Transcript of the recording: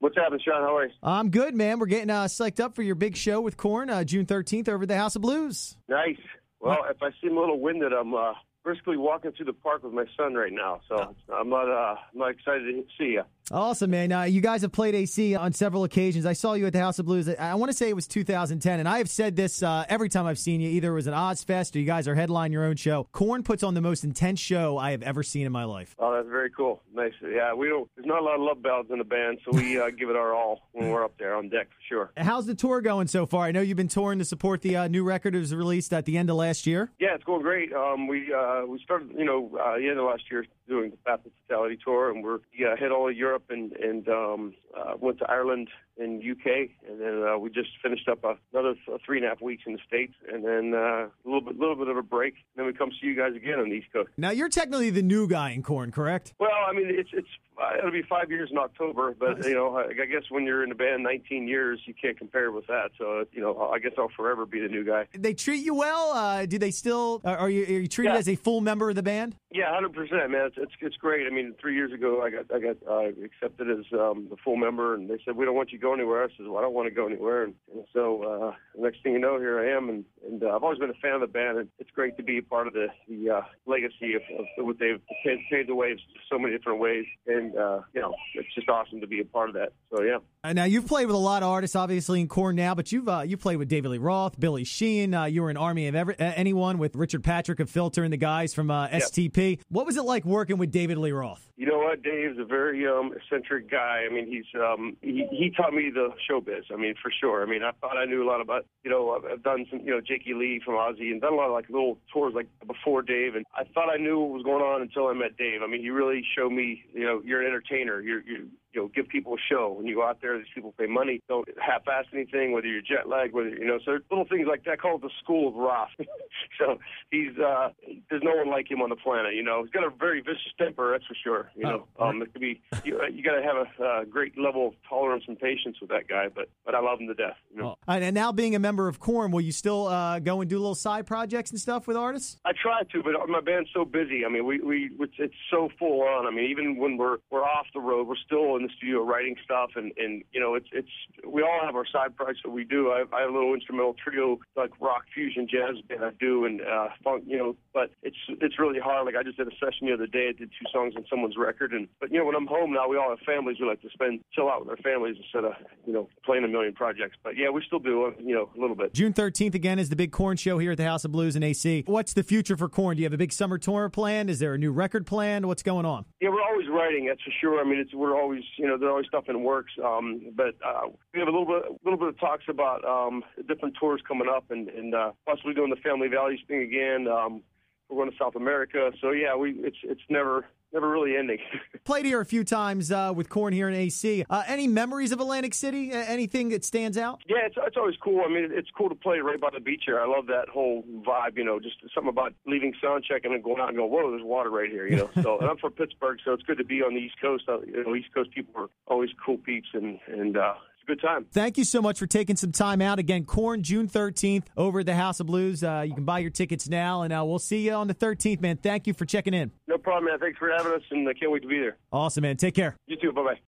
What's happening, Sean? How are you? I'm good, man. We're getting uh, psyched up for your big show with Korn uh, June 13th over at the House of Blues. Nice. Well, if I seem a little winded, I'm uh, briskly walking through the park with my son right now, so I'm not uh, I'm not excited to see you. Awesome, man. Uh, you guys have played AC on several occasions. I saw you at the House of Blues. I, I want to say it was 2010, and I have said this uh, every time I've seen you. Either it was an Ozzfest or you guys are headline your own show. Korn puts on the most intense show I have ever seen in my life. Oh, that's very cool. Nice. Yeah, we don't. There's not a lot of love ballads in the band, so we uh, give it our all when we're up there on deck for sure. How's the tour going so far? I know you've been touring to support the uh, new record that was released at the end of last year. Yeah, it's going great. Um, we uh, we started, you know, uh, the end of last year doing the Baptist Fatality tour, and we're yeah hit all of Europe and and um, uh, went to Ireland and UK, and then uh, we just finished up another th- three and a half weeks in the states, and then uh, a little bit little bit of a break. And then we come see you guys again on the East Coast. Now you're technically the new guy in Korn, correct? Well, I mean, it's it's uh, it'll be five years in October, but you know, I, I guess when you're in the band 19 years, you can't compare with that. So you know, I guess I'll forever be the new guy. They treat you well. Uh, do they still? Are you, are you treated Yeah. as a full member of the band? Yeah, hundred percent, man. It's, it's it's great. I mean, three years ago, I got I got uh, accepted as um, the full member, and they said we don't want you to go anywhere. I said, well, I don't want to go anywhere, and, and so uh, next thing you know, here I am, and and uh, I've always been a fan of the band, and it's great to be a part of the the uh, legacy of, of what they've paved, paved the way in so many different ways, and uh, you know, it's just awesome to be a part of that. So yeah. Uh, now you've played with a lot of artists, obviously in Korn now, but you've uh, you played with David Lee Roth, Billy Sheehan. Uh, you were in Army of Ever- uh, Anyone with Richard Patrick of Filter and the guys from uh, STP. What was it like working with David Lee Roth? You know what? Dave's a very um, eccentric guy. I mean, he's um, he, he taught me the showbiz. I mean, for sure. I mean, I thought I knew a lot about. You know, I've, done some. You know, Jakey Lee from Ozzy, and done a lot of like little tours like before Dave. And I thought I knew what was going on until I met Dave. I mean, he really showed me. You know, you're an entertainer. You're you. You know, give people a show. When you go out there, these people pay money. Don't half-ass anything, whether you're jet lagged, whether you know. So little things like that. I call it the school of Roth. so he's uh, there's no one like him on the planet. You know, he's got a very vicious temper. That's for sure. You know, Oh. um, it could be you, you got to have a uh, great level of tolerance and patience with that guy. But but I love him to death. You know. Uh, and now being a member of Korn, will you still uh, go and do little side projects and stuff with artists? I try to, but my band's so busy. I mean, we we it's, it's so full on. I mean, even when we're we're off the road, we're still in the studio writing stuff, and and you know, it's it's we all have our side projects that we do. I, I have a little instrumental trio like rock fusion jazz band I do, and uh, funk, you know. But it's it's really hard. Like I just did a session the other day. I did two songs on someone's record, and but you know, when I'm home now, we all have families. We like to spend chill out with our families instead of you know playing a million projects. But yeah, we still do, uh, you know, a little bit. June 13th again is the big Korn show here at the House of Blues in AC. What's the future for Korn? Do you have a big summer tour planned? Is there a new record planned? What's going on? Yeah, we're always writing. That's for sure. I mean, it's we're always you know there's always stuff in works. Um, but uh, we have a little bit a little bit of talks about um, different tours coming up, and and uh, possibly doing the Family Values thing again. Um, we're going to South America. So yeah, we it's it's never never really ending. Played here a few times uh, with Korn here in AC. Uh, any memories of Atlantic City? Uh, anything that stands out? Yeah, it's it's always cool. I mean, it's cool to play right by the beach here. I love that whole vibe. You know, just something about leaving sound check and then going out and going, whoa, there's water right here. You know, so and I'm from Pittsburgh, so it's good to be on the East Coast. Uh, you know, East Coast people are always cool peeps, and and uh, good time. Thank you so much for taking some time out. Again, Korn June 13th over at the House of Blues. Uh, you can buy your tickets now, and uh, we'll see you on the 13th, man. Thank you for checking in. No problem, man. Thanks for having us, and I can't wait to be there. Awesome, man. Take care. You too. Bye bye.